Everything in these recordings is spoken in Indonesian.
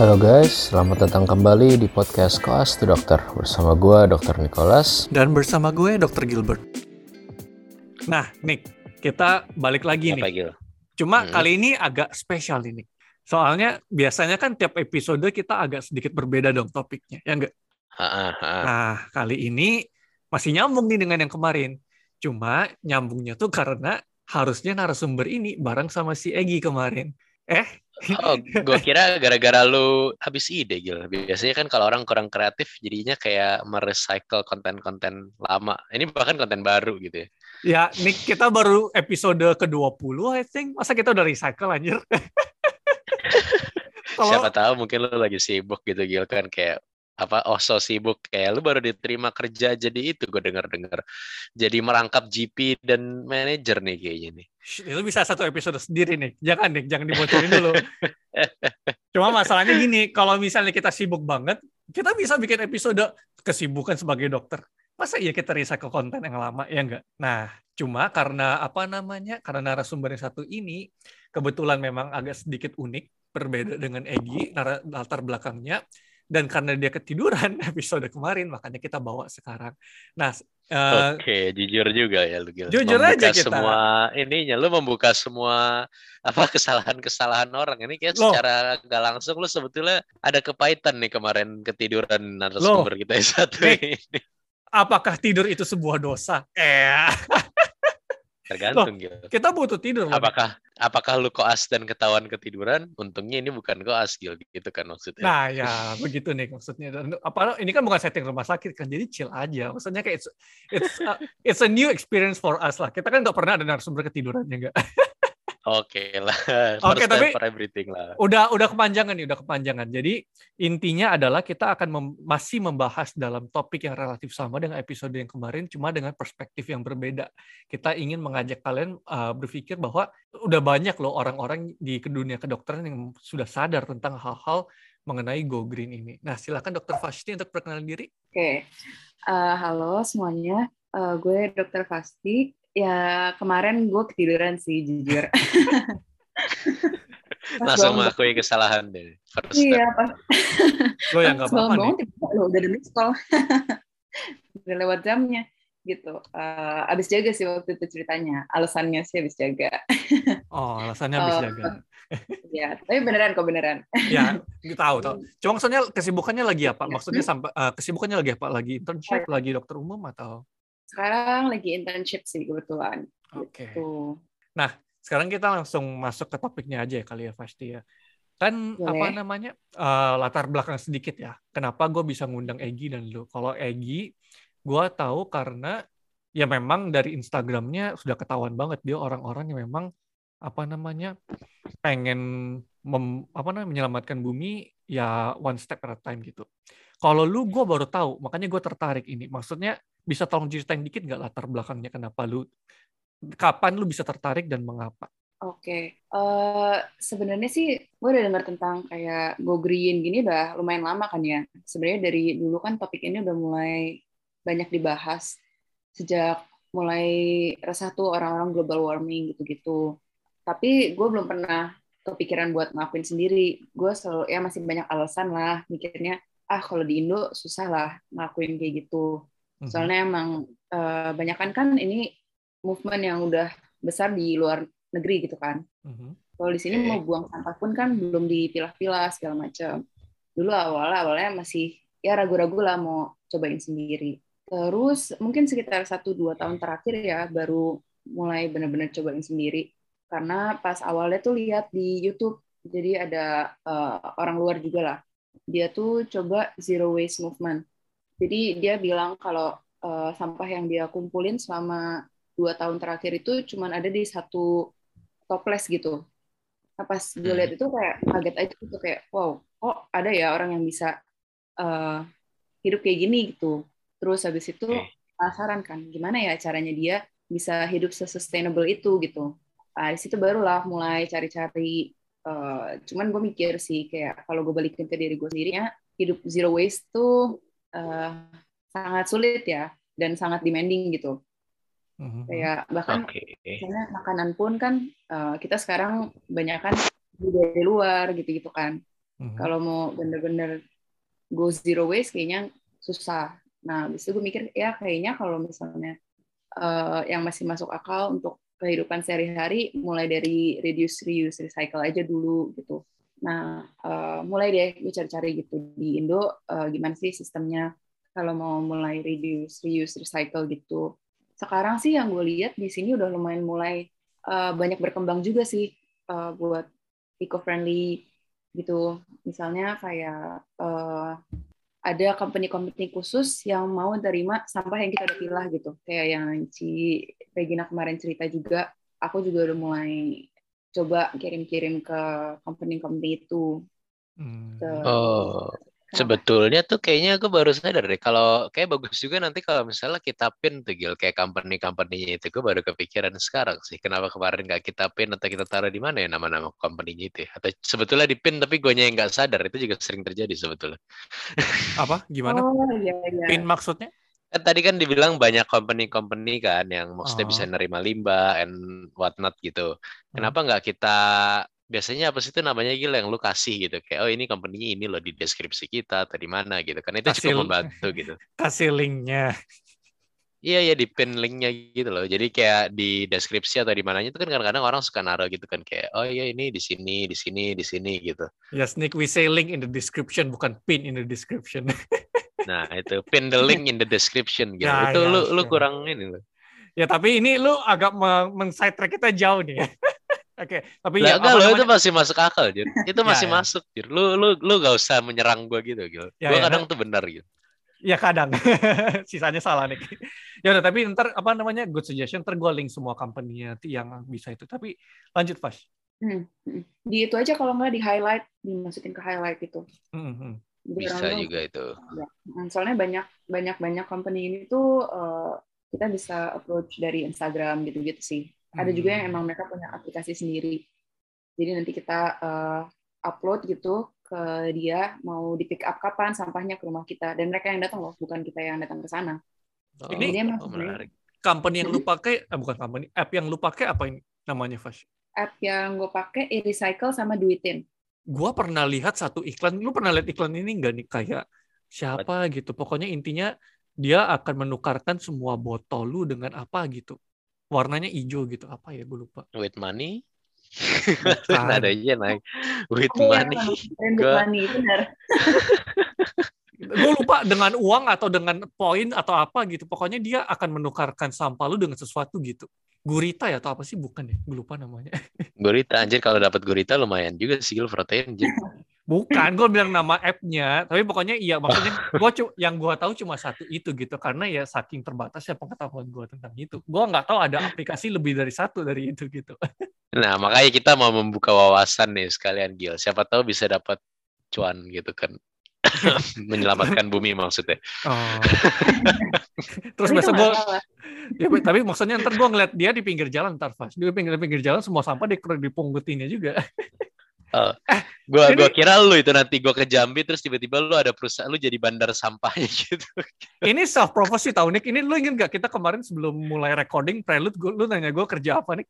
Halo guys, selamat datang kembali di podcast Koas to Dokter bersama gue Dr. Nicholas dan bersama gue Dr. Gilbert. Nah, Nick, kita balik lagi Apa, nih. Gil? Cuma Hmm. kali ini agak spesial ini. Soalnya biasanya kan tiap episode kita agak sedikit berbeda dong topiknya, ya enggak? Ha-ha, ha-ha. Nah, kali ini masih nyambung nih dengan yang kemarin. Cuma nyambungnya tuh karena harusnya narasumber ini bareng sama si Egi kemarin. Eh, Oh, gue kira gara-gara lu habis ide, Gil. Biasanya kan kalau orang kurang kreatif, jadinya kayak merecycle konten-konten lama. Ini bahkan konten baru gitu ya. ya Nick kita baru episode ke-20 I think. Masa kita udah recycle anjir? Siapa tahu mungkin lu lagi sibuk gitu, Gil. Kan kayak apa oh so sibuk kayak lu baru diterima kerja jadi itu gue dengar-dengar jadi merangkap GP dan manajer nih kayaknya nih Shh, itu bisa satu episode sendiri nih. Jangan nih, jangan dibocorin dulu. Cuma masalahnya gini, kalau misalnya kita sibuk banget, kita bisa bikin episode kesibukan sebagai dokter. Masa iya kita recycle konten yang lama ya enggak? Nah, cuma karena apa namanya? Karena narasumber yang satu ini kebetulan memang agak sedikit unik, berbeda dengan Egi latar belakangnya dan karena dia ketiduran episode kemarin makanya kita bawa sekarang. Nah, eh, Oke, jujur juga ya lu Gil. Jujur membuka aja kita. semua ininya lu membuka semua apa kesalahan-kesalahan orang. Ini kayak Loh. secara nggak langsung lu sebetulnya ada kepahitan nih kemarin ketiduran narasumber kita yang satu ini. apakah tidur itu sebuah dosa? Eh, Tergantung gitu. kita butuh tidur. loh. Apakah apakah lu koas dan ketahuan ketiduran? Untungnya ini bukan koas Gil gitu kan maksudnya. Nah ya begitu nih maksudnya. Dan apa ini kan bukan setting rumah sakit kan, jadi chill aja. Maksudnya kayak it's it's a, it's a new experience for us lah. Kita kan nggak pernah ada narasumber ketiduran ya Oke lah. Oke, time tapi- for everything lah. Udah udah kepanjangan nih, udah kepanjangan. Jadi intinya adalah kita akan mem- masih membahas dalam topik yang relatif sama dengan episode yang kemarin, cuma dengan perspektif yang berbeda. Kita ingin mengajak kalian uh, berpikir bahwa udah banyak loh orang-orang di dunia kedokteran yang sudah sadar tentang hal-hal mengenai Go Green ini. Nah, silakan Dokter Fasti untuk perkenalan diri. Oke, Eh, halo semuanya. Eh, gue Dokter Fasti. Ya kemarin gue ketiduran sih jujur. Langsung mengakui kesalahan deh. First step. Iya, pas Lo yang nggak apa-apa nih. lo udah missed call. udah lewat jamnya gitu. Eh, abis jaga sih waktu itu ceritanya. Alasannya sih abis jaga. Oh, alasannya habis Oh. jaga. ya, tapi beneran kok beneran. Ya, tahu tahu. Cuma maksudnya kesibukannya lagi apa? Maksudnya sampai uh, kesibukannya lagi apa? Lagi internship, lagi dokter umum atau? Sekarang lagi internship sih kebetulan. Oke. Tuh. Sekarang kita langsung masuk ke topiknya aja ya kali ya pasti ya. Kan Boleh. apa namanya eh, latar belakang sedikit ya. Kenapa gue bisa ngundang Egi dan lu? Kalau Egi, gue tahu karena ya memang dari Instagramnya sudah ketahuan banget dia orang-orang yang memang apa namanya pengen mem- apa namanya menyelamatkan bumi ya one step at a time gitu. Kalau lu gue baru tahu, makanya gue tertarik ini. Maksudnya bisa tolong ceritain dikit nggak latar belakangnya kenapa lu kapan lu bisa tertarik dan mengapa? Oke, eh sebenarnya sih gue udah dengar tentang kayak go green gini udah lumayan lama kan ya. Sebenarnya dari dulu kan topik ini udah mulai banyak dibahas sejak mulai resah tuh orang-orang global warming gitu-gitu. Tapi gue belum pernah kepikiran buat ngelakuin sendiri. Gue selalu ya masih banyak alasan lah mikirnya ah kalau di Indo susah lah ngelakuin kayak gitu. Mhm. Soalnya emang eh, banyakan kan ini movement yang udah besar di luar negeri gitu kan. Mhm. Kalau di sini mau buang sampah pun kan belum dipilah-pilah segala macam. Dulu awal awalnya masih ya ragu-ragu lah mau cobain sendiri. Terus mungkin sekitar 1-2 tahun terakhir ya baru mulai benar-benar cobain sendiri. Karena pas awalnya tuh lihat di YouTube, jadi ada eh, orang luar juga lah. Dia tuh coba zero waste movement. Jadi dia bilang kalau eh, sampah yang dia kumpulin selama dua tahun terakhir itu cuman ada di satu toples gitu. Nah, pas gue Hmm. lihat itu kayak kaget aja gitu kayak wow, kok ada ya orang yang bisa eh, hidup kayak gini gitu. Terus habis itu penasaran kan gimana ya caranya dia bisa hidup se-sustainable itu gitu. Nah, di situ barulah mulai cari-cari eh, cuman gue mikir sih kayak kalau gue balikin ke diri gue sendirinya hidup zero waste tuh eh, sangat sulit ya dan sangat demanding gitu. Mhm. Kayak bahkan misalnya makanan pun kan eh, kita sekarang banyak kan dari luar gitu-gitu kan. Mhm. Kalau mau bener-bener go zero waste kayaknya susah. Nah, habis itu gue mikir ya kayaknya kalau misalnya eh, yang masih masuk akal untuk kehidupan sehari-hari mulai dari reduce, reuse, recycle aja dulu gitu. Nah, eh, mulai deh gue cari-cari gitu di Indo eh, gimana sih sistemnya kalau mau mulai reduce, reuse, recycle gitu. Sekarang sih yang gue lihat di sini udah lumayan mulai eh, banyak berkembang juga sih eh, buat eco-friendly gitu. Misalnya kayak eh, ada company-company khusus yang mau terima sampah yang kita udah pilah gitu. Kayak yang Ci Regina kemarin cerita juga, aku juga udah mulai coba kirim-kirim ke company-company itu. Hmm. Ke- Oh, sebetulnya tuh kayaknya aku baru sadar deh. Kalau kayak bagus juga nanti kalau misalnya kita pin tuh Gil, kayak company-company-nya itu, gue baru kepikiran sekarang sih. Kenapa kemarin nggak kita pin atau kita taruh di mana ya nama-nama company-nya itu ya? Atau sebetulnya di pin tapi gue yang nggak sadar, itu juga sering terjadi sebetulnya. Apa? Gimana? Oh iya iya. Pin maksudnya? Kan tadi kan dibilang banyak company-company kan yang maksudnya Oh. bisa nerima limbah and whatnot gitu. Hmm. Kenapa nggak kita biasanya apa sih itu namanya Gil yang lu kasih gitu kayak oh ini company ini loh di deskripsi kita atau di mana gitu kan itu Kasih- cukup membantu gitu. Kasih linknya. Iya ya di pin linknya gitu loh. Jadi kayak di deskripsi atau di mananya itu kan kadang-kadang orang suka naruh gitu kan kayak oh iya ini di sini, di sini, di sini gitu. Yes, Nick, we say link in the description, bukan pin in the description. Nah itu pin the link in the description gitu. Ya, itu ya, lu lu sure. kurang ini loh. ya, tapi ini lu agak men-side track kita jauh nih. Oke, tapi Lah ya enggak lo itu masih masuk akal Jir. Itu Ya, masih ya. masuk Jir. Lu lu lu gak usah menyerang gua gitu gitu. Ya, gua ya. kadang tuh benar gitu. Ya kadang. Sisanya salah nih. Ya udah, tapi ntar apa namanya good suggestion, ntar gue link semua company-nya yang bisa itu. Tapi lanjut, Pas. Hmm, hmm. Di itu aja kalau nggak di highlight, dimasukin ke highlight itu. Hmm, hmm. Jadi Bisa orang juga itu. Hmm, Soalnya banyak banyak banyak company ini tuh eh, kita bisa approach dari Instagram gitu-gitu sih. Ada juga yang Hmm. emang mereka punya aplikasi sendiri. Jadi nanti kita eh, upload gitu ke dia mau di pick up kapan sampahnya ke rumah kita dan mereka yang datang loh, bukan kita yang datang ke sana. Oh, Ini- Dia oh, menarik. Company yang lu pakai, eh, bukan company, app yang lu pakai apa ini namanya, Fash? App yang gue pakai e-recycle sama Duitin. Gua pernah lihat satu iklan, lu pernah lihat iklan ini nggak nih kayak siapa gitu. Pokoknya intinya dia akan menukarkan semua botol lu dengan apa gitu. Warnanya hijau gitu. Apa ya, gue lupa. With money? Bukan. Nadanya naik. With Ada yang money. money, benar. gue lupa dengan uang atau dengan poin atau apa gitu. Pokoknya dia akan menukarkan sampah lu dengan sesuatu gitu. Gurita ya atau apa sih bukan ya? Gue lupa namanya. Gurita anjir kalau dapat gurita lumayan juga sih Gil protein anjir. Bukan, gue bilang nama app-nya. Tapi pokoknya iya maksudnya gua yang gue tahu cuma satu itu gitu karena ya saking terbatasnya pengetahuan gue tentang itu. Gue nggak tahu ada aplikasi lebih dari satu dari itu gitu. Nah, makanya kita mau membuka wawasan nih sekalian Gil. Siapa tahu bisa dapat cuan gitu kan. Menyelamatkan bumi maksudnya. Oh. Terus nggak gue. Ya, tapi maksudnya ntar gue ngeliat dia di pinggir jalan ntar pas di pinggir pinggir jalan semua sampah di dipungkutinnya juga. Gua Ini- gua kira lu itu nanti gua ke Jambi terus tiba-tiba lu ada perusahaan lu jadi bandar sampahnya gitu. Ini self propose sih tau Nick. Ini lu ingin gak kita kemarin sebelum mulai recording prelude gua, lu nanya gue kerja apa Nick?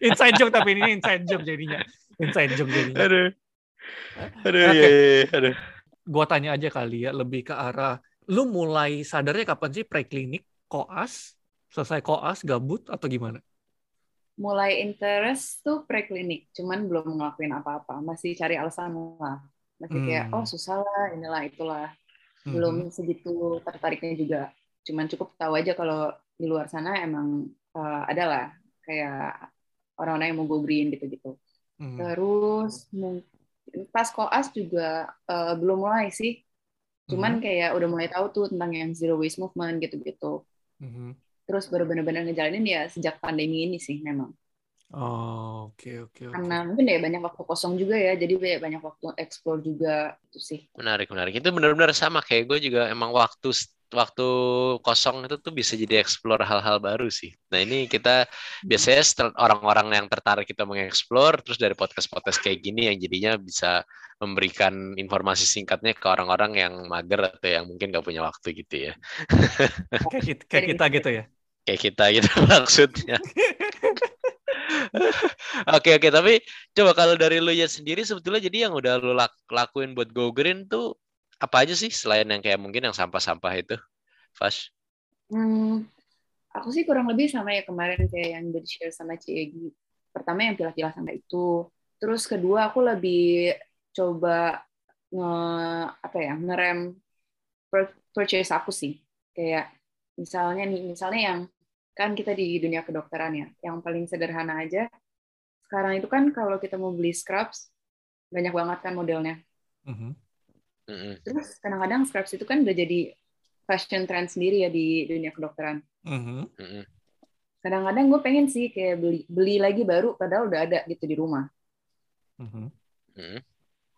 inside joke tapi ini inside joke jadinya. Inside joke jadinya. Aduh. Aduh, Oke. iya, iya, aduh. Gua tanya aja kali ya lebih ke arah lu mulai sadarnya kapan sih preklinik, koas, selesai koas, gabut atau gimana? Mulai interest tuh preklinik, cuman belum ngelakuin apa-apa, masih cari alasan lah. Masih kayak Hmm. oh susah lah, inilah itulah. Belum segitu tertariknya juga. Cuman cukup tahu aja kalau di luar sana emang eh, ada lah kayak orang-orang yang mau go green gitu-gitu. Mhm. Terus mung- pas koas juga eh, belum mulai sih. Cuman kayak udah mulai tahu tuh tentang yang zero waste movement gitu-gitu. Mhm. Terus baru benar-benar ngejalanin ya sejak pandemi ini sih memang. Oh, oke oke oke. Karena mungkin ya banyak waktu kosong juga ya, jadi banyak banyak waktu explore juga itu sih. Menarik, menarik. Itu benar-benar sama kayak gue juga emang waktu waktu kosong itu tuh bisa jadi explore hal-hal baru sih. Nah ini kita biasanya setel- orang-orang yang tertarik kita mengeksplor terus dari podcast-podcast kayak gini yang jadinya bisa memberikan informasi singkatnya ke orang-orang yang mager atau yang mungkin gak punya waktu gitu ya. Kayak kita, kayak kita gitu ya. Kayak kita gitu maksudnya. Oke oke tapi coba kalau dari lu ya sendiri sebetulnya jadi yang udah lu lak- lakuin buat go green tuh apa aja sih selain yang kayak mungkin yang sampah-sampah itu, Fash? Hmm, aku sih kurang lebih sama ya kemarin kayak yang udah share sama Ciegi. Pertama yang pilah-pilah sama itu. Terus kedua aku lebih coba nge apa ya ngerem pur- purchase aku sih. Kayak misalnya nih, misalnya yang kan kita di dunia kedokteran ya, yang paling sederhana aja. Sekarang itu kan kalau kita mau beli scrubs banyak banget kan modelnya. Mhm. Mm-mm. Terus kadang-kadang scrubs itu kan udah jadi fashion trend sendiri ya di dunia kedokteran. Mhm. Mm-mm. kadang-kadang gue pengen sih kayak beli beli lagi baru padahal udah ada gitu di rumah Mhm. Mm-mm.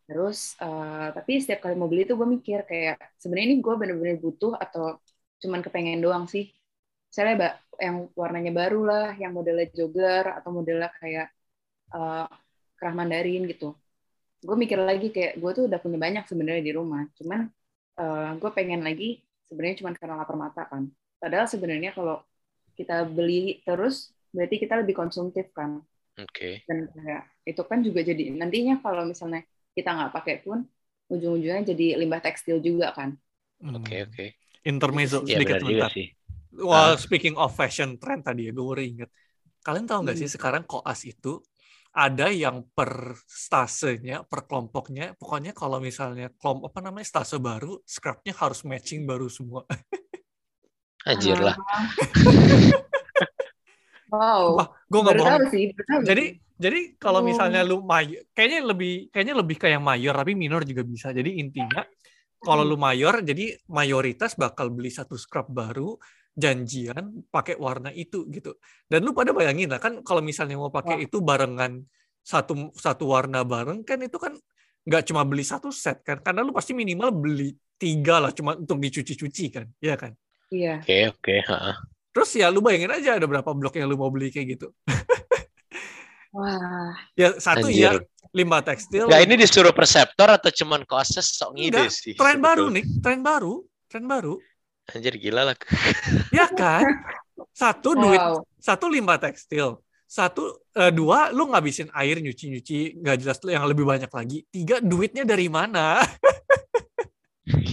terus eh, tapi setiap kali mau beli tuh gue mikir kayak sebenarnya ini gue bener-bener butuh atau cuman kepengen doang sih misalnya mbak yang warnanya baru lah yang modelnya jogger atau modelnya kayak eh, kerah mandarin gitu gue mikir lagi kayak gue tuh udah punya banyak sebenarnya di rumah cuman eh, gue pengen lagi sebenarnya cuman karena lapar mata kan padahal sebenarnya kalau kita beli terus berarti kita lebih konsumtif kan Oke. dan kayak itu kan juga jadi nantinya kalau misalnya kita nggak pakai pun ujung-ujungnya jadi limbah tekstil juga kan Oke Hmm. oke. Intermezzo Iya sedikit bentar. sih. Well, speaking of fashion trend tadi ya, gue baru inget. Kalian tahu nggak sih Hmm. sekarang koas itu ada yang per stasenya, per kelompoknya. Pokoknya kalau misalnya kelompok apa namanya stase baru, scrubnya harus matching baru semua. Anjir lah. wow Wah, gue nggak baru bohong. sih Jadi jadi kalau Oh. misalnya lu mayor, kayaknya lebih kayaknya lebih kayak mayor tapi minor juga bisa. Jadi intinya kalau lu mayor, jadi mayoritas bakal beli satu scrub baru, janjian pakai warna itu gitu. Dan lu pada bayangin lah kan kalau misalnya mau pakai Wah. itu barengan satu satu warna bareng kan itu kan nggak cuma beli satu set kan, karena lu pasti minimal beli tiga lah cuma untuk dicuci-cuci kan, ya kan. iya Oke oke. ha-ha. Terus ya lu bayangin aja ada berapa blok yang lu mau beli kayak gitu. wah Ya satu ya Anjir. limbah tekstil. Nggak ini disuruh perseptor atau cuman koasnya sok ngide sih? tren baru nih, tren baru, tren baru. Anjir gila lah. Ya kan? Satu duit, wow satu limbah tekstil. Satu, eh, dua, lu ngabisin air nyuci-nyuci, nggak jelas yang lebih banyak lagi. Tiga, duitnya dari mana?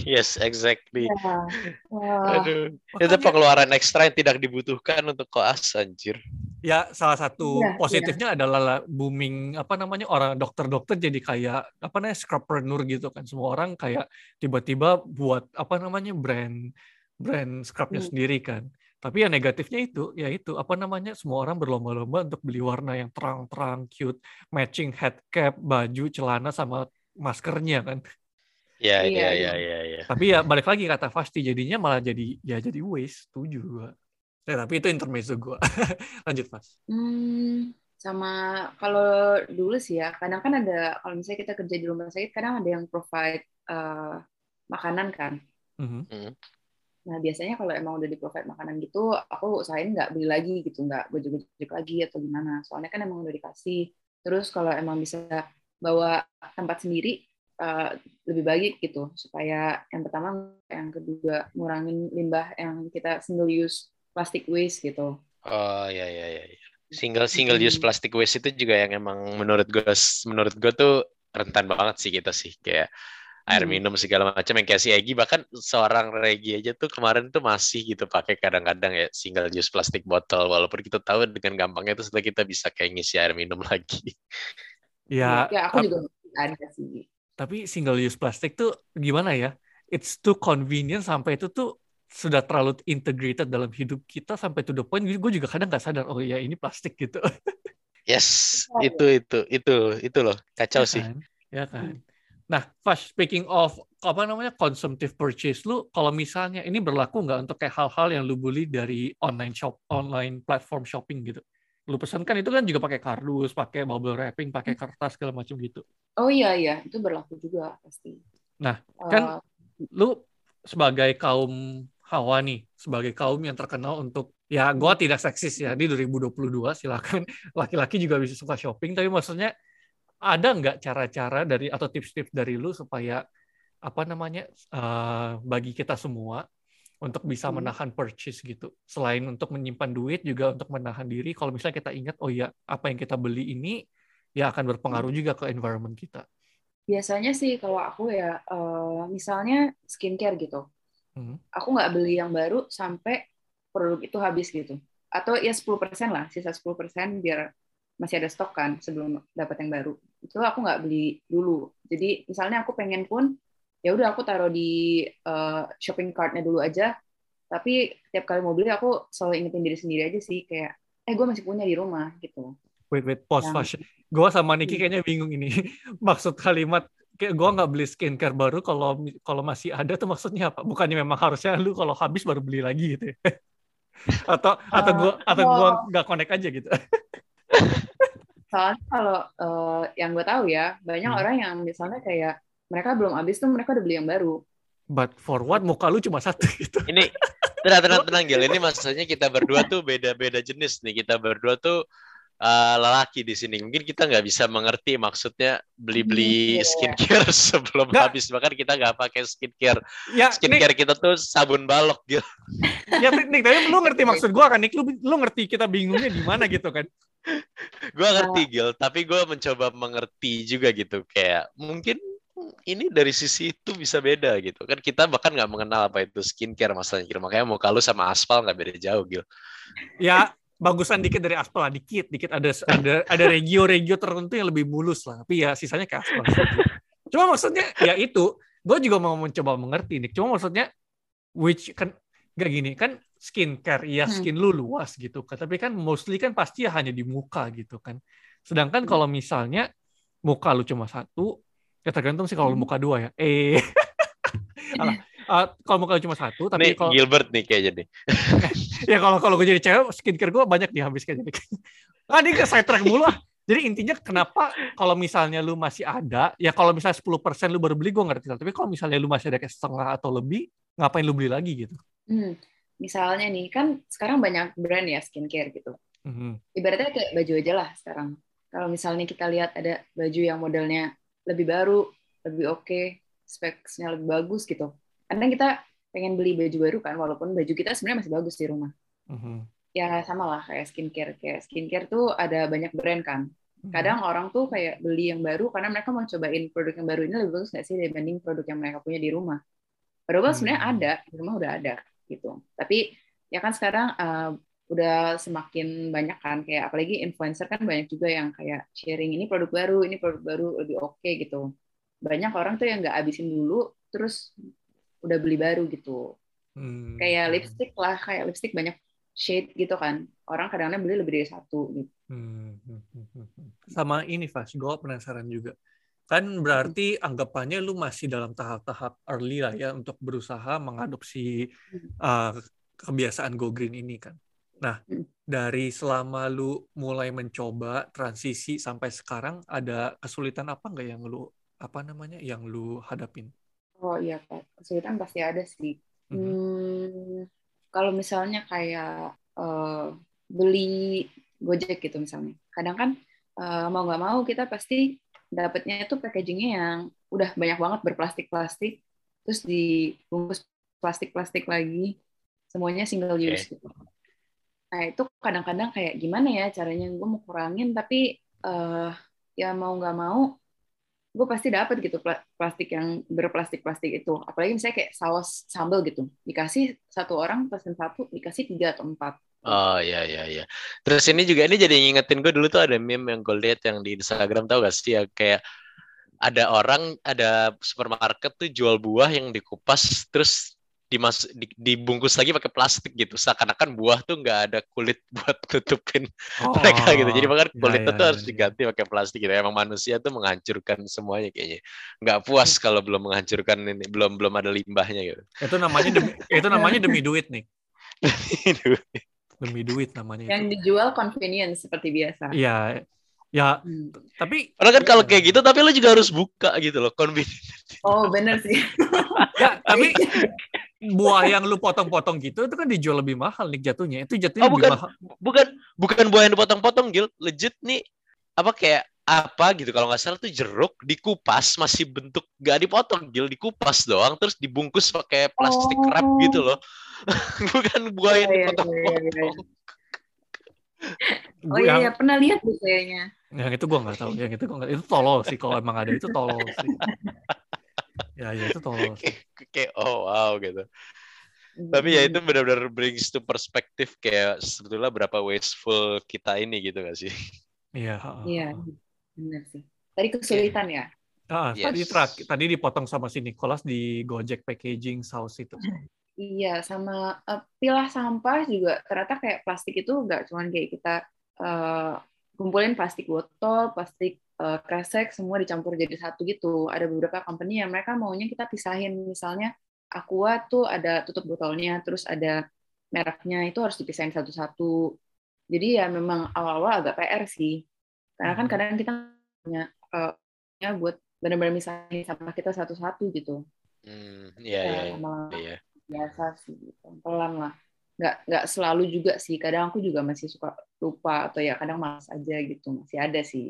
Yes exactly. Iya. wah Aduh. Itu Makanya, pengeluaran ekstra yang tidak dibutuhkan untuk koas anjir. ya salah satu Iya, positifnya adalah lah booming apa namanya orang dokter-dokter jadi kayak apa namanya scrubpreneur gitu kan. Semua orang kayak tiba-tiba buat apa namanya brand brand scrubnya Hmm. sendiri kan. Tapi ya negatifnya itu, ya itu apa namanya semua orang berlomba-lomba untuk beli warna yang terang-terang, cute, matching head cap, baju, celana sama maskernya kan. Ya Iya, ya iya. ya ya ya. Tapi ya balik lagi kata Fasti jadinya malah jadi ya jadi waste, setuju gua. Ya, tapi itu intermezzo gua. Lanjut, Mas. Hmm, sama kalau dulu sih ya, kadang kan ada kalau misalnya kita kerja di rumah sakit, kadang ada yang provide eh, makanan kan. Mhm. Nah biasanya kalau emang udah di provide makanan gitu, aku usahain nggak beli lagi gitu, nggak gojek-gojek lagi atau gimana. Soalnya kan emang udah dikasih. Terus kalau emang bisa bawa tempat sendiri, eh, lebih baik gitu. Supaya yang pertama, yang kedua ngurangin limbah yang kita single use plastic waste gitu. Oh ya ya ya. Single single use plastic waste itu juga yang emang menurut gue menurut gue tuh rentan banget sih kita sih kayak air Hmm. minum segala macam yang kayak si Egi bahkan seorang Regi aja tuh kemarin tuh masih gitu pakai kadang-kadang ya single use plastic bottle walaupun kita tahu dengan gampangnya itu setelah kita bisa kayak ngisi air minum lagi. Ya, ya aku juga ada sih. tapi single use plastik tuh gimana ya? It's too convenient sampai itu tuh sudah terlalu integrated dalam hidup kita sampai to the point gue juga kadang nggak sadar oh ya ini plastik gitu. Yes, Oh, itu itu itu itu loh kacau Ya sih. kan? Ya kan. Nah, Fash, speaking of apa namanya consumptive purchase, lu kalau misalnya ini berlaku nggak untuk kayak hal-hal yang lu beli dari online shop, online platform shopping gitu? Lu pesan kan itu kan juga pakai kardus, pakai bubble wrapping, pakai kertas segala macam gitu. Oh iya iya, itu berlaku juga pasti. Nah, kan Lu sebagai kaum Hawa nih, sebagai kaum yang terkenal untuk ya gua tidak seksis ya di 2022 silakan laki-laki juga bisa suka shopping tapi maksudnya ada nggak cara-cara dari atau tips-tips dari lu supaya apa namanya eh, bagi kita semua untuk bisa Hmm. menahan purchase gitu. Selain untuk menyimpan duit juga untuk menahan diri kalau misalnya kita ingat oh ya apa yang kita beli ini ya akan Hmm. berpengaruh juga ke environment kita. Biasanya sih kalau aku ya, eh, misalnya skincare gitu, Hmm. aku nggak beli yang baru sampai produk itu habis gitu. Atau ya 10% lah, sisa 10% biar masih ada stok kan sebelum dapat yang baru. Itu aku nggak beli dulu. Jadi misalnya aku pengen pun, ya udah aku taruh di eh, shopping cart-nya dulu aja. Tapi tiap kali mau beli aku selalu ingetin diri sendiri aja sih kayak, eh gue masih punya di rumah gitu. Wait, wait, pause, Yang- pause. Gue sama Niki Hmm. kayaknya bingung ini. Maksud kalimat kayak gue nggak beli skincare baru kalau kalau masih ada tuh maksudnya apa? Bukannya memang harusnya lu kalau habis baru beli lagi gitu ya? atau atau gue atau oh. gue nggak connect aja gitu? Soalnya kalau eh, yang gue tahu ya, banyak Hmm. orang yang misalnya kayak mereka belum habis tuh mereka udah beli yang baru. But for what? Muka lu cuma satu gitu. Ini tenang tenang tenang Gil. Ini maksudnya kita berdua tuh beda-beda jenis nih. Kita berdua tuh uh, lelaki di sini. Mungkin kita nggak bisa mengerti maksudnya beli-beli Iya. skincare sebelum Nggak. habis. Bahkan kita nggak pakai skincare. Ya, Nick, Skincare kita tuh sabun balok Gil. ya Nick, tapi lu ngerti maksud gue kan, Nick? Lu, lu ngerti kita bingungnya di mana gitu kan? Gue ngerti Gil, tapi gue mencoba mengerti juga gitu. Kayak mungkin ini dari sisi itu bisa beda gitu kan kita bahkan nggak mengenal apa itu skincare masalahnya Gil. makanya mau kalau sama aspal nggak beda jauh Gil Ya, bagusan dikit dari aspal lah, dikit, dikit ada ada ada regio-regio tertentu yang lebih mulus lah. Tapi ya sisanya ke aspal. Cuma maksudnya ya itu, gue juga mau mencoba mengerti nih. Cuma maksudnya which kan gak gini kan skincare ya Hmm. skin lu luas gitu kan tapi kan mostly kan pasti ya hanya di muka gitu kan sedangkan kalau misalnya muka lu cuma satu ya tergantung sih kalau lu Hmm. muka dua ya eh Alah, eh, kalau muka lu cuma satu tapi nih kalau Gilbert nih kayaknya nih ya kalau kalau gue jadi cewek skincare gue banyak dihabiskan jadi ah ini ke side track mulu ah jadi intinya kenapa kalau misalnya lu masih ada ya kalau misalnya 10% lu baru beli gue ngerti tapi kalau misalnya lu masih ada kayak setengah atau lebih ngapain lu beli lagi gitu Hmm. Misalnya nih, kan sekarang banyak brand ya skincare gitu. Mhm. Ibaratnya kayak baju aja lah sekarang. Kalau misalnya kita lihat ada baju yang modelnya lebih baru, lebih oke, speknya lebih bagus gitu. Kadang kita pengen beli baju baru kan, walaupun baju kita sebenarnya masih bagus di rumah. Mhm. Ya sama lah kayak skincare. Kayak skincare tuh ada banyak brand kan. Mhm. Kadang orang tuh kayak beli yang baru karena mereka mau cobain produk yang baru ini lebih bagus nggak sih dibanding produk yang mereka punya di rumah. Padahal sebenarnya Hmm. ada, di rumah udah ada gitu. Tapi ya kan sekarang uh, udah semakin banyak kan kayak apalagi influencer kan banyak juga yang kayak sharing ini produk baru, ini produk baru lebih oke gitu. Banyak orang tuh yang nggak habisin dulu terus udah beli baru gitu. Hmm. Kayak lipstick lah, kayak lipstick banyak shade gitu kan. Orang kadang-kadang beli lebih dari satu gitu. Hmm. Sama ini Fas, gue penasaran juga. Kan berarti anggapannya lu masih dalam tahap-tahap early lah ya untuk berusaha mengadopsi uh, kebiasaan go green ini kan. Nah, Hmm. dari selama lu mulai mencoba transisi sampai sekarang ada kesulitan apa nggak yang lu apa namanya yang lu hadapin? Oh iya, Kak. kesulitan pasti ada sih. Mhm. Hmm, kalau misalnya kayak eh, beli Gojek gitu misalnya, kadang kan eh, mau nggak mau kita pasti dapatnya itu packagingnya yang udah banyak banget berplastik-plastik, terus dibungkus plastik-plastik lagi, semuanya single Oke. use gitu. Nah itu kadang-kadang kayak gimana ya caranya gue mau kurangin, tapi eh, ya mau nggak mau gue pasti dapat gitu pla- plastik yang berplastik-plastik itu. Apalagi misalnya kayak saus sambal gitu, dikasih satu orang pesen satu, dikasih tiga atau empat. Oh iya iya iya. Terus ini juga ini jadi ngingetin gue dulu tuh ada meme yang gue lihat yang di Instagram tau gak sih ya kayak ada orang ada supermarket tuh jual buah yang dikupas terus dimas di- dibungkus lagi pakai plastik gitu seakan-akan buah tuh nggak ada kulit buat nutupin mereka gitu jadi makanya ya, kulitnya ya, tuh ya, harus ya. diganti pakai plastik gitu emang manusia tuh menghancurkan semuanya kayaknya nggak puas kalau belum menghancurkan ini belum belum ada limbahnya gitu Itu namanya demi, itu namanya demi duit nih. Demi duit namanya Yang itu. dijual convenience seperti biasa. Iya. Ya, Hmm. tapi Padahal kan kalau kayak gitu tapi lo juga harus buka gitu loh convenient Oh bener sih. ya, tapi buah yang lu potong-potong gitu itu kan dijual lebih mahal nih jatuhnya. Itu jatuhnya Oh, lebih bukan. mahal. bukan bukan buah yang dipotong-potong Gil legit nih apa kayak apa gitu kalau nggak salah tuh jeruk dikupas masih bentuk gak dipotong Gil dikupas doang terus dibungkus pakai plastik wrap Oh. gitu loh bukan buaya Iya, iya, dipotong-potong. iya, iya. Oh Gua iya, yang, iya, pernah lihat tuh kayaknya. yang itu gue nggak tahu. Yang itu gue nggak. Itu tolol sih kalau emang ada itu tolol sih. Ya ya itu tolol. Kayak- oh wow gitu. Tapi ya itu benar-benar brings to perspektif kayak sebetulnya berapa wasteful kita ini gitu gak sih? Iya. Iya, benar sih. Tadi kesulitan ya. Ah, tadi Yes. terakhir, tadi dipotong sama si Nicholas di Gojek packaging saus itu. Iya, sama eh, pilah sampah juga ternyata kayak plastik itu nggak cuman kayak kita eh, kumpulin plastik botol, plastik kresek, semua dicampur jadi satu gitu. Ada beberapa company yang mereka maunya kita pisahin. Misalnya Aqua tuh ada tutup botolnya, terus ada mereknya itu harus dipisahin satu-satu. Jadi ya memang awal-awal agak PR sih. Karena kan Hmm. kadang kita punya eh, ya buat benar-benar misahin sampah kita satu-satu gitu. Hmm, iya Ya, iya lama-lama iya. biasa sih pelan lah nggak nggak selalu juga sih kadang aku juga masih suka lupa atau ya kadang malas aja gitu masih ada sih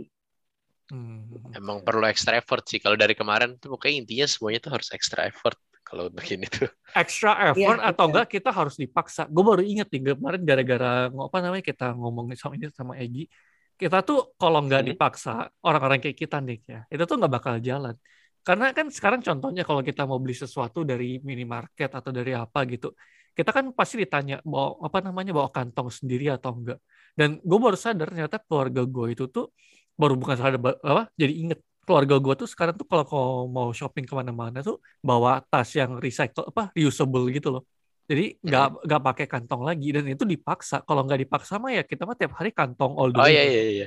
Hmm. Emang perlu extra effort sih. Kalau dari kemarin tuh pokoknya intinya semuanya tuh harus extra effort kalau begini tuh. Extra effort Iya, atau betul. enggak kita harus dipaksa. Gue baru inget nih kemarin gara-gara apa namanya kita ngomongin sama ini sama Egi. Kita tuh kalau nggak Hmm. dipaksa orang-orang kayak kita nih ya, itu tuh nggak bakal jalan. Karena kan sekarang contohnya kalau kita mau beli sesuatu dari minimarket atau dari apa gitu, kita kan pasti ditanya bawa apa namanya bawa kantong sendiri atau enggak. Dan gue baru sadar ternyata keluarga gue itu tuh baru bukan sadar ba- apa jadi inget keluarga gue tuh sekarang tuh kalau mau shopping ke mana-mana tuh bawa tas yang recycle apa reusable gitu loh. Jadi nggak nggak pakai kantong lagi dan itu dipaksa. Kalau nggak dipaksa mah ya kita mah tiap hari kantong all the Oh way. iya iya iya.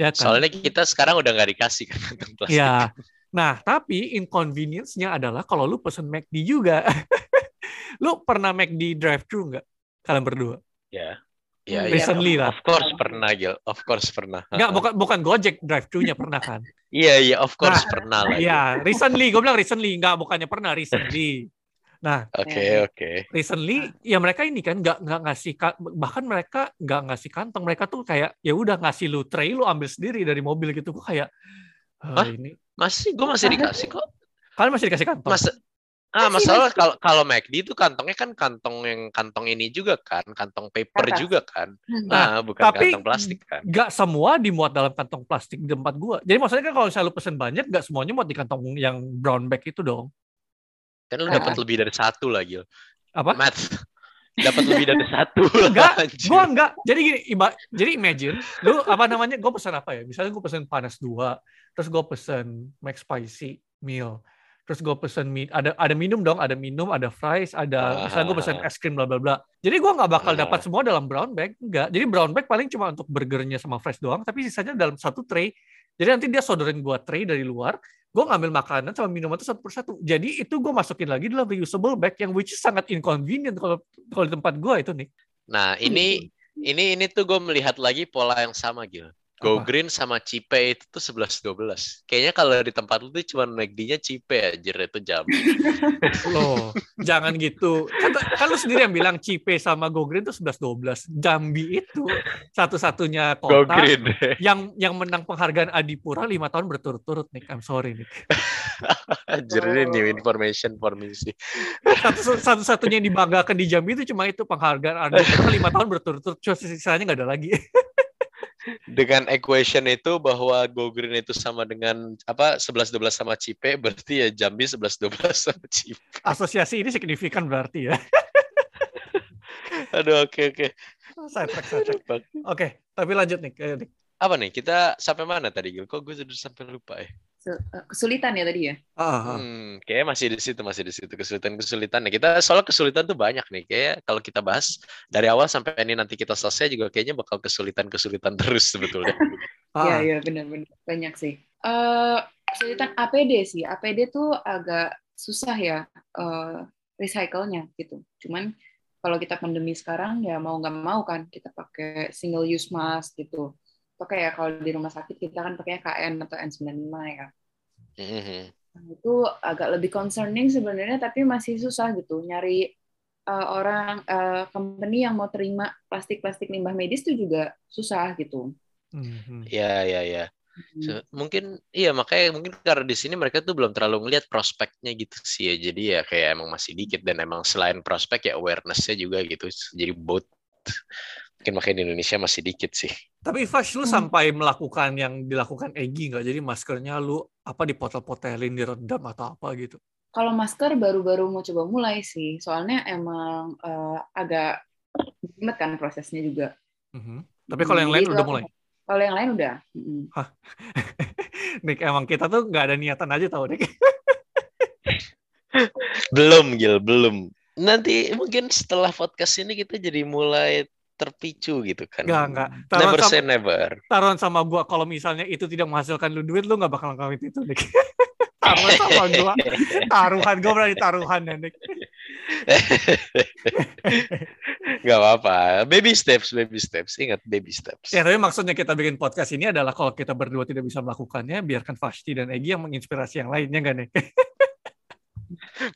Ya kan? Soalnya kita sekarang udah nggak dikasih kan kantong plastik. Ya. Nah, tapi inconvenience-nya adalah kalau lu pesen McD juga. lu pernah McD drive-thru nggak? Kalian berdua? Ya. Ya, Hmm, ya. Recently lah. Of course pernah, Gil. Of course pernah. Nggak, bukan bukan Gojek drive-thru-nya pernah kan? Iya, iya, of course pernah lah. Iya, recently. Gue bilang recently. Nggak, bukannya pernah, recently. Nah, Oke, oke. recently ya mereka ini kan nggak nggak ngasih ka- bahkan mereka nggak ngasih kantong mereka tuh kayak ya udah ngasih lu tray lu ambil sendiri dari mobil gitu gue kayak "Eh, Hah? ini Masih, gue masih dikasih kok. kalian masih dikasih kantong Mas, ah masalah kalau kalau McD itu kantongnya kan kantong yang kantong ini juga kan, kantong paper Kertas. juga kan. Nah, Nah, bukan tapi- kantong plastik kan. nggak semua dimuat dalam kantong plastik di tempat gua jadi maksudnya kan kalau misalnya lu pesen banyak nggak semuanya muat di kantong yang brown bag itu dong Kan lu dapat lebih dari satu lah, Gil. apa Matt, dapat lebih dari satu lah. Enggak, gua enggak jadi gini iba, jadi imagine lu apa namanya gue pesan apa ya misalnya gue pesan panas dua terus gue pesan max spicy meal terus gue pesen mi ada ada minum dong ada minum ada fries ada misalnya gue pesen es krim bla bla bla. Jadi gue nggak bakal Ah. dapat semua dalam brown bag enggak jadi brown bag paling cuma untuk burgernya sama fries doang tapi sisanya dalam satu tray. Jadi nanti dia sodorin gue tray dari luar gue ngambil makanan sama minuman itu satu persatu. Jadi itu gue masukin lagi dalam reusable bag yang which is sangat inconvenient kalau kalau di tempat gue itu nih Nah, ini ini ini tuh gue melihat lagi pola yang sama, Gil. Go Apa? Green sama Cipe itu tuh 11-12. Kayaknya kalau di tempat lu tuh cuma McD-nya Cipe aja itu jam. Loh, jangan gitu. Kan, kan lu sendiri yang bilang Cipe sama Go Green itu 11-12. Jambi itu satu-satunya Go kota Green. yang yang menang penghargaan Adipura lima tahun berturut-turut, Nick. I'm sorry, Nick. Anjir ini new information for me sih. Satu, satu-satunya yang dibanggakan di Jambi itu cuma itu penghargaan Adipura lima tahun berturut-turut. Cuma sisanya nggak ada lagi. Dengan equation itu bahwa Go Green itu sama dengan apa 11-12 sama Cipe berarti ya Jambi 11-12 sama Cipe. Asosiasi ini signifikan berarti ya. Aduh oke oke. Track, side track. Oke, tapi lanjut nih. Apa nih kita sampai mana tadi Gil? Kok gue sudah sampai lupa ya? Eh, kesulitan ya tadi ya Ah, Hmm, kayaknya masih di situ, masih di situ kesulitan-kesulitan. Nah, kita soal kesulitan tuh banyak nih. Kayak kalau kita bahas dari awal sampai ini nanti kita selesai juga kayaknya bakal kesulitan-kesulitan terus sebetulnya. ah. Iya, iya benar-benar banyak sih. Eh kesulitan APD sih. APD tuh agak susah ya eh recycle-nya gitu. Cuman kalau kita pandemi sekarang ya mau nggak mau kan kita pakai single use mask gitu. Pakai ya kalau di rumah sakit kita kan pakai KN atau N95 ya. Mhm. Nah, itu agak lebih concerning sebenarnya tapi masih susah gitu nyari eh, orang eh, company yang mau terima plastik-plastik limbah medis itu juga susah gitu. Mhm. Iya, iya, iya. So, mungkin iya makanya mungkin karena di sini mereka tuh belum terlalu ngelihat prospeknya gitu sih ya. Jadi ya kayak emang masih dikit dan emang selain prospek ya awarenessnya juga gitu. Jadi both mungkin makanya di Indonesia masih dikit sih. Tapi Fash lu Hmm. sampai melakukan yang dilakukan Egi nggak? Jadi maskernya lu apa dipotel-potelin, direndam atau apa gitu? Kalau masker baru-baru mau coba mulai sih, soalnya emang eh, agak ribet kan prosesnya juga. Mhm. Tapi kalau yang lain udah mulai. Kalau yang lain udah. mm-mm. Nick emang kita tuh nggak ada niatan aja tau Nick. Belum Gil, belum. Nanti mungkin setelah podcast ini kita jadi mulai terpicu gitu kan. Nggak nggak. Taruhan Never sama, say never. taruhan sama gua kalau misalnya itu tidak menghasilkan lu duit, lu nggak bakal ngelakuin itu Nick. taruhan sama gua. Taruhan gua berani taruhan ya Nick. Gak apa-apa. Baby steps, baby steps. Ingat baby steps. Ya tapi maksudnya kita bikin podcast ini adalah kalau kita berdua tidak bisa melakukannya, biarkan Fashti dan Egi yang menginspirasi yang lainnya nggak Nick?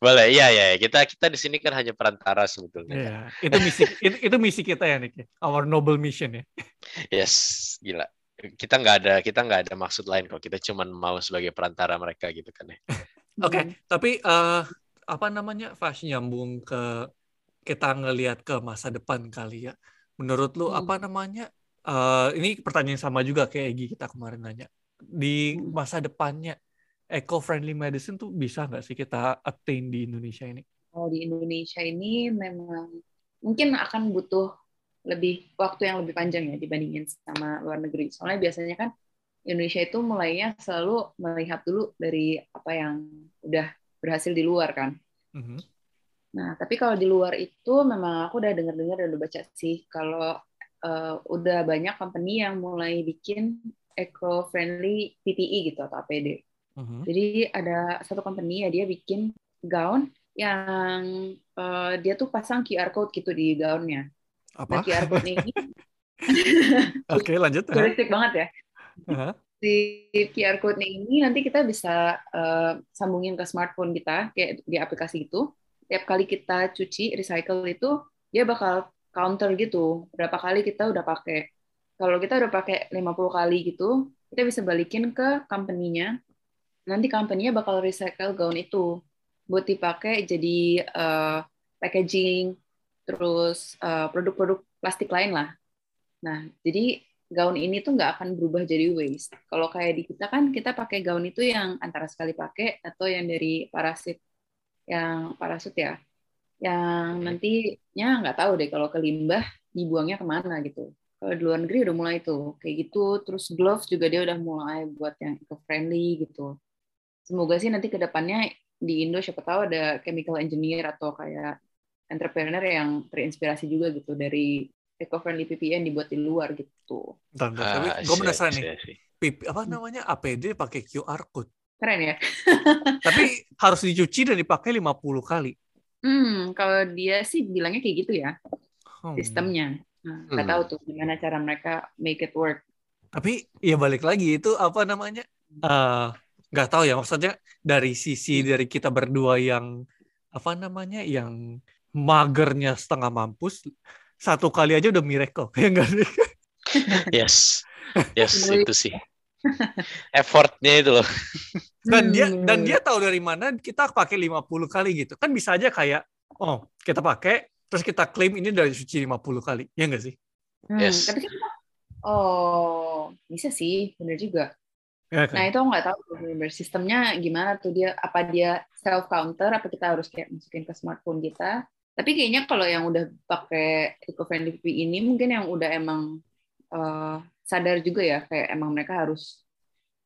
Boleh, iya ya. Kita kita di sini kan hanya perantara sebetulnya. Iya, itu misi itu, itu misi kita ya Nick. ya. Our noble mission ya. Yes, gila. Kita nggak ada kita nggak ada maksud lain kok. Kita cuman mau sebagai perantara mereka gitu kan ya. Oke, Hmm. tapi eh, apa namanya Fash nyambung ke kita ngelihat ke masa depan kali ya. Menurut lu Hmm. apa namanya? eh, ini pertanyaan sama juga kayak Egi kita kemarin nanya. Di Hmm. masa depannya eco-friendly medicine tuh bisa nggak sih kita attain di Indonesia ini? Kalau di Indonesia ini memang mungkin akan butuh lebih waktu yang lebih panjang ya dibandingin sama luar negeri. Soalnya biasanya kan Indonesia itu mulainya selalu melihat dulu dari apa yang udah berhasil di luar kan. Mhm. Nah, tapi kalau di luar itu memang aku udah dengar-dengar dan udah baca sih kalau eh, udah banyak company yang mulai bikin eco-friendly PPE gitu atau APD. Mhm. Jadi ada satu company ya dia bikin gaun yang eh, dia tuh pasang QR code gitu di gaunnya. Nah Apa? QR code ini Oke, lanjut. futuristik banget ya. Aha. Di QR code ini nanti kita bisa eh, sambungin ke smartphone kita kayak di aplikasi itu. Tiap kali kita cuci recycle itu dia bakal counter gitu berapa kali kita udah pakai. Kalau kita udah pakai 50 kali gitu, kita bisa balikin ke company-nya. Nanti company-nya bakal recycle gaun itu buat dipakai jadi eh, packaging terus eh, produk-produk plastik lain lah. Nah, jadi gaun ini tuh nggak akan berubah jadi waste. Kalau kayak di kita kan kita pakai gaun itu yang antara sekali pakai atau yang dari parasit yang parasut ya, yang nantinya nggak tahu deh kalau ke limbah dibuangnya ke mana gitu. Kalau di luar negeri udah mulai tuh kayak gitu. Terus gloves juga dia udah mulai buat yang eco friendly gitu. Semoga sih nanti ke depannya di Indo siapa tahu ada chemical engineer atau kayak entrepreneur yang terinspirasi juga gitu dari eco-friendly PPE yang dibuat di luar gitu. Bentar, bentar. Tapi Ah, gue penasaran nih. Pip- apa namanya APD pakai QR code. Keren ya? Tapi harus dicuci dan dipakai 50 kali. Hmm, kalau dia sih bilangnya kayak gitu ya, Hmm. sistemnya. Nah, nggak Hmm. tahu tuh gimana cara mereka make it work. Tapi ya balik lagi itu apa namanya? eh nggak tahu ya maksudnya dari sisi dari kita berdua yang apa namanya yang magernya setengah mampus satu kali aja udah miracle ya enggak sih? Yes. Yes, Menulis. itu sih. Effortnya itu loh. dan dia Hmm. dan dia tahu dari mana kita pakai 50 kali gitu kan bisa aja kayak oh kita pakai terus kita klaim ini dari suci 50 kali ya enggak sih Hmm, Yes. Tapi kan oh bisa sih, bener juga. Ya Nah kan itu aku nggak tahu tuh bener-bener sistemnya gimana tuh dia apa dia self counter apa kita harus kayak masukin ke smartphone kita. Tapi kayaknya kalau yang udah pakai eco-friendly PPE ini mungkin yang udah emang eh, sadar juga ya kayak emang mereka harus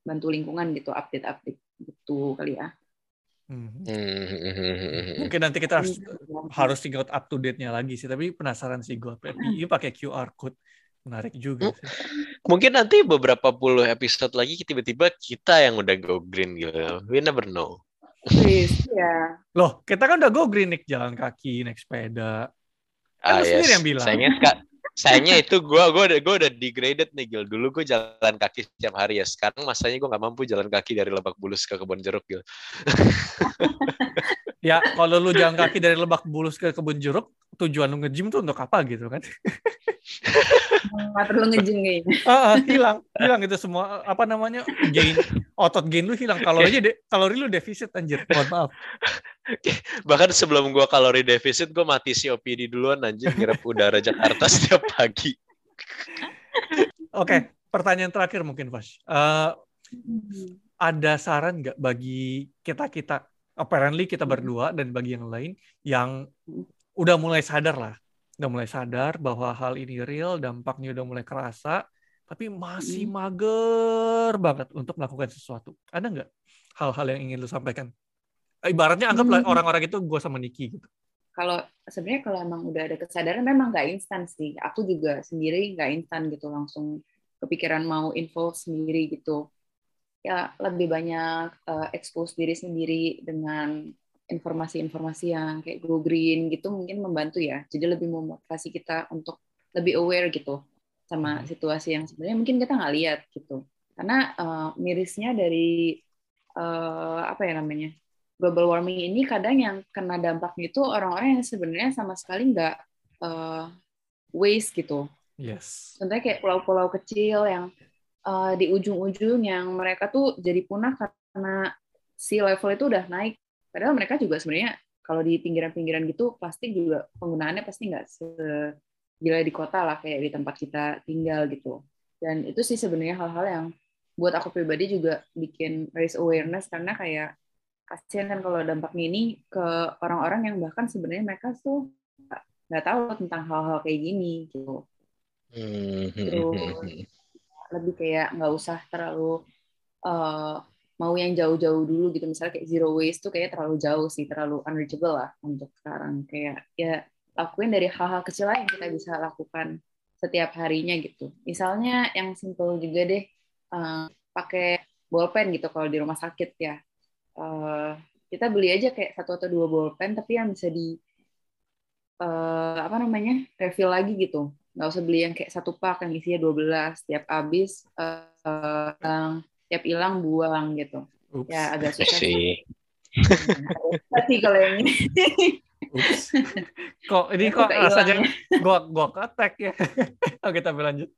bantu lingkungan gitu update-update gitu kali ya. Hmm. Hmm. mungkin nanti kita harus harus tinggal up to date-nya lagi sih tapi penasaran sih gue PPI pakai QR code menarik juga Hmm. sih. Mungkin nanti beberapa puluh episode lagi tiba-tiba kita yang udah go green gitu. We never know. Please, ya. loh kita kan udah go green naik jalan kaki naik sepeda Kan Ah, lu sendiri yang bilang. Sayangnya, Kak, sayangnya itu gue gua udah gua udah degraded nih Gil. Dulu gue jalan kaki setiap hari ya. Sekarang masanya gue nggak mampu jalan kaki dari Lebak Bulus ke Kebon Jeruk Gil. Ya, kalau lu jalan kaki dari Lebak Bulus ke Kebun Jeruk, tujuan lu nge-gym tuh untuk apa gitu kan? Nggak perlu ngejim kayaknya. Ah, ah, hilang, hilang itu semua apa namanya gain otot gain lu hilang kalori de kalori lu defisit anjir. Mohon maaf. Bahkan sebelum gua kalori defisit, gua mati COPD duluan anjir ngira udara Jakarta setiap pagi. Oke, pertanyaan terakhir mungkin Pas. Eh, ada saran nggak bagi kita kita apparently kita berdua dan bagi yang lain yang udah mulai sadar lah udah mulai sadar bahwa hal ini real dampaknya udah mulai kerasa tapi masih mager banget untuk melakukan sesuatu ada nggak hal-hal yang ingin lu sampaikan ibaratnya anggaplah Hmm. orang-orang itu gue sama Niki gitu Kalau sebenarnya kalau emang udah ada kesadaran memang nggak instan sih. Aku juga sendiri nggak instan gitu langsung kepikiran mau info sendiri gitu. Ya lebih banyak eh, expose diri sendiri dengan informasi-informasi yang kayak go green gitu mungkin membantu ya. Jadi lebih memotivasi kita untuk lebih aware gitu sama Mhm. situasi yang sebenarnya mungkin kita nggak lihat gitu. Karena eh, mirisnya dari eh, apa ya namanya global warming ini kadang yang kena dampaknya itu orang-orang yang sebenarnya sama sekali nggak eh, waste gitu. yes Contohnya kayak pulau-pulau kecil yang eh, di ujung-ujung yang mereka tuh jadi punah karena sea level itu udah naik. Padahal mereka juga sebenarnya kalau di pinggiran-pinggiran gitu plastik juga penggunaannya pasti nggak segila di kota lah kayak di tempat kita tinggal gitu. Dan itu sih sebenarnya hal-hal yang buat aku pribadi juga bikin raise awareness karena kayak kasihan kan kalau dampaknya ini ke orang-orang yang bahkan sebenarnya mereka tuh nggak- tahu tentang hal-hal kayak gini gitu Hmm. Terus lebih kayak nggak usah terlalu eh, mau yang jauh-jauh dulu gitu. Misalnya kayak zero waste tuh kayak terlalu jauh sih terlalu unreachable lah untuk sekarang. Kayak ya lakuin dari hal-hal kecil lah yang kita bisa lakukan setiap harinya gitu. Misalnya yang simple juga deh eh, pakai bolpen gitu kalau di rumah sakit ya. Eh, kita beli aja kayak satu atau dua bolpen tapi yang bisa di eh, apa namanya refill lagi gitu. Nggak usah beli yang kayak satu pak yang isinya 12 tiap habis eh, hilang tiap hilang buang gitu. Ups. ya agak susah sih. Sih kalau yang ini. Kok ini Aku kok rasanya gua gua ketek ya? Oke tapi lanjut.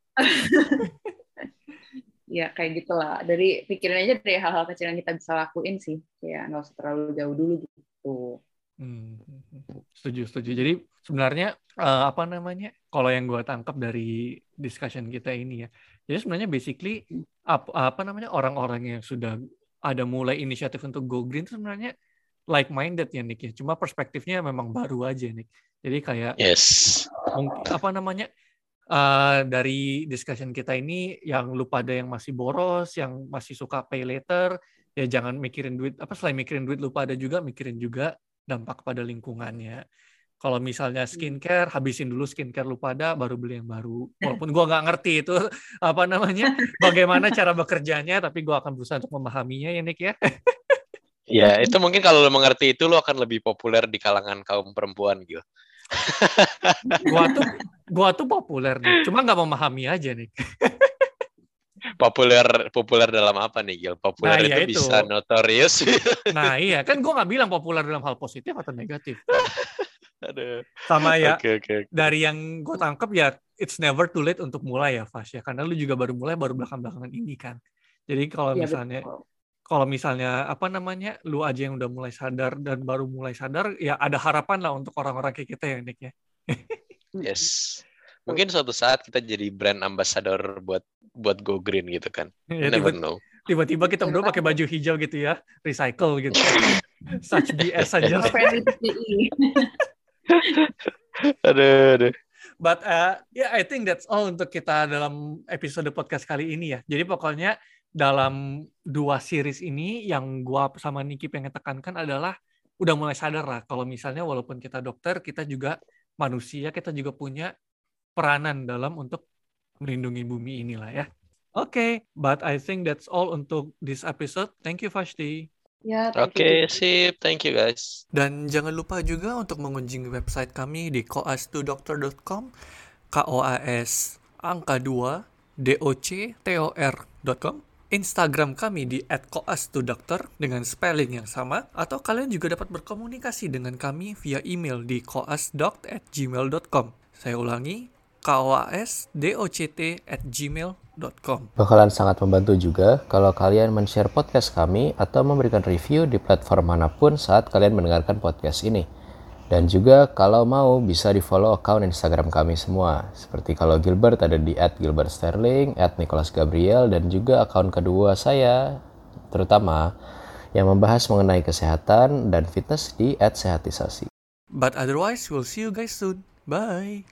Ya kayak gitulah. Dari pikirin aja dari hal-hal kecil yang kita bisa lakuin sih. Ya nggak usah terlalu jauh dulu gitu. Hmm, setuju setuju. Jadi sebenarnya eh, apa namanya? Kalau yang gue tangkap dari discussion kita ini ya, jadi sebenarnya basically apa, apa namanya orang-orang yang sudah ada mulai inisiatif untuk go green itu sebenarnya like minded ya Nick ya. Cuma perspektifnya memang baru aja Nick. Jadi kayak Yes. apa namanya eh, dari discussion kita ini yang lu pada yang masih boros, yang masih suka pay later, ya jangan mikirin duit apa selain mikirin duit lu pada juga mikirin juga dampak pada lingkungannya. Kalau misalnya skincare, habisin dulu skincare lu pada, baru beli yang baru. Walaupun gua nggak ngerti itu apa namanya, bagaimana cara bekerjanya, tapi gua akan berusaha untuk memahaminya ya Nick ya. Ya, itu mungkin kalau lo mengerti itu lo akan lebih populer di kalangan kaum perempuan gitu. Gua tuh gua tuh populer nih, cuma nggak memahami aja nih. Populer populer dalam apa nih, Gil? Populer Nah, iya itu itu. bisa notorious. Nah iya, kan gua nggak bilang populer dalam hal positif atau negatif. Aduh. Sama ya, Oke, oke. dari yang gue tangkap ya it's never too late untuk mulai ya Fas ya karena lu juga baru mulai baru belakang-belakangan ini kan jadi kalau Iya, misalnya betul. kalau misalnya apa namanya lu aja yang udah mulai sadar dan baru mulai sadar ya ada harapan lah untuk orang-orang kayak kita ya Nick ya Yes. Mungkin suatu saat kita jadi brand ambassador buat buat Go Green gitu kan. Ya, never tiba- know. tiba-tiba kita berdua pakai baju hijau gitu ya recycle gitu such BS aja Sama friendly PPI. Aduh, aduh. But uh, yeah, I think that's all untuk kita dalam episode podcast kali ini ya. Jadi pokoknya dalam dua series ini yang gua sama Niki pengen tekankan adalah udah mulai sadar lah kalau misalnya walaupun kita dokter, kita juga manusia, kita juga punya peranan dalam untuk melindungi bumi inilah ya. Oke, okay, but I think that's all untuk this episode. Thank you Fashti. Ya, thank Oke, you. sip. Thank you guys. Dan jangan lupa juga untuk mengunjungi website kami di koas2doctor.com K O A S angka 2 D O C T O R.com Instagram kami di @koas2dokter dengan spelling yang sama atau kalian juga dapat berkomunikasi dengan kami via email di koasdoct@gmail.com. Saya ulangi, koasdoct at gmail.com. Bakalan sangat membantu juga kalau kalian men-share podcast kami atau memberikan review di platform mana pun saat kalian mendengarkan podcast ini. Dan juga kalau mau bisa di follow account Instagram kami semua. Seperti kalau Gilbert ada di at Gilbert Sterling, at Nicholas Gabriel, dan juga account kedua saya terutama yang membahas mengenai kesehatan dan fitness di at Sehatisasi. But otherwise, we'll see you guys soon. Bye.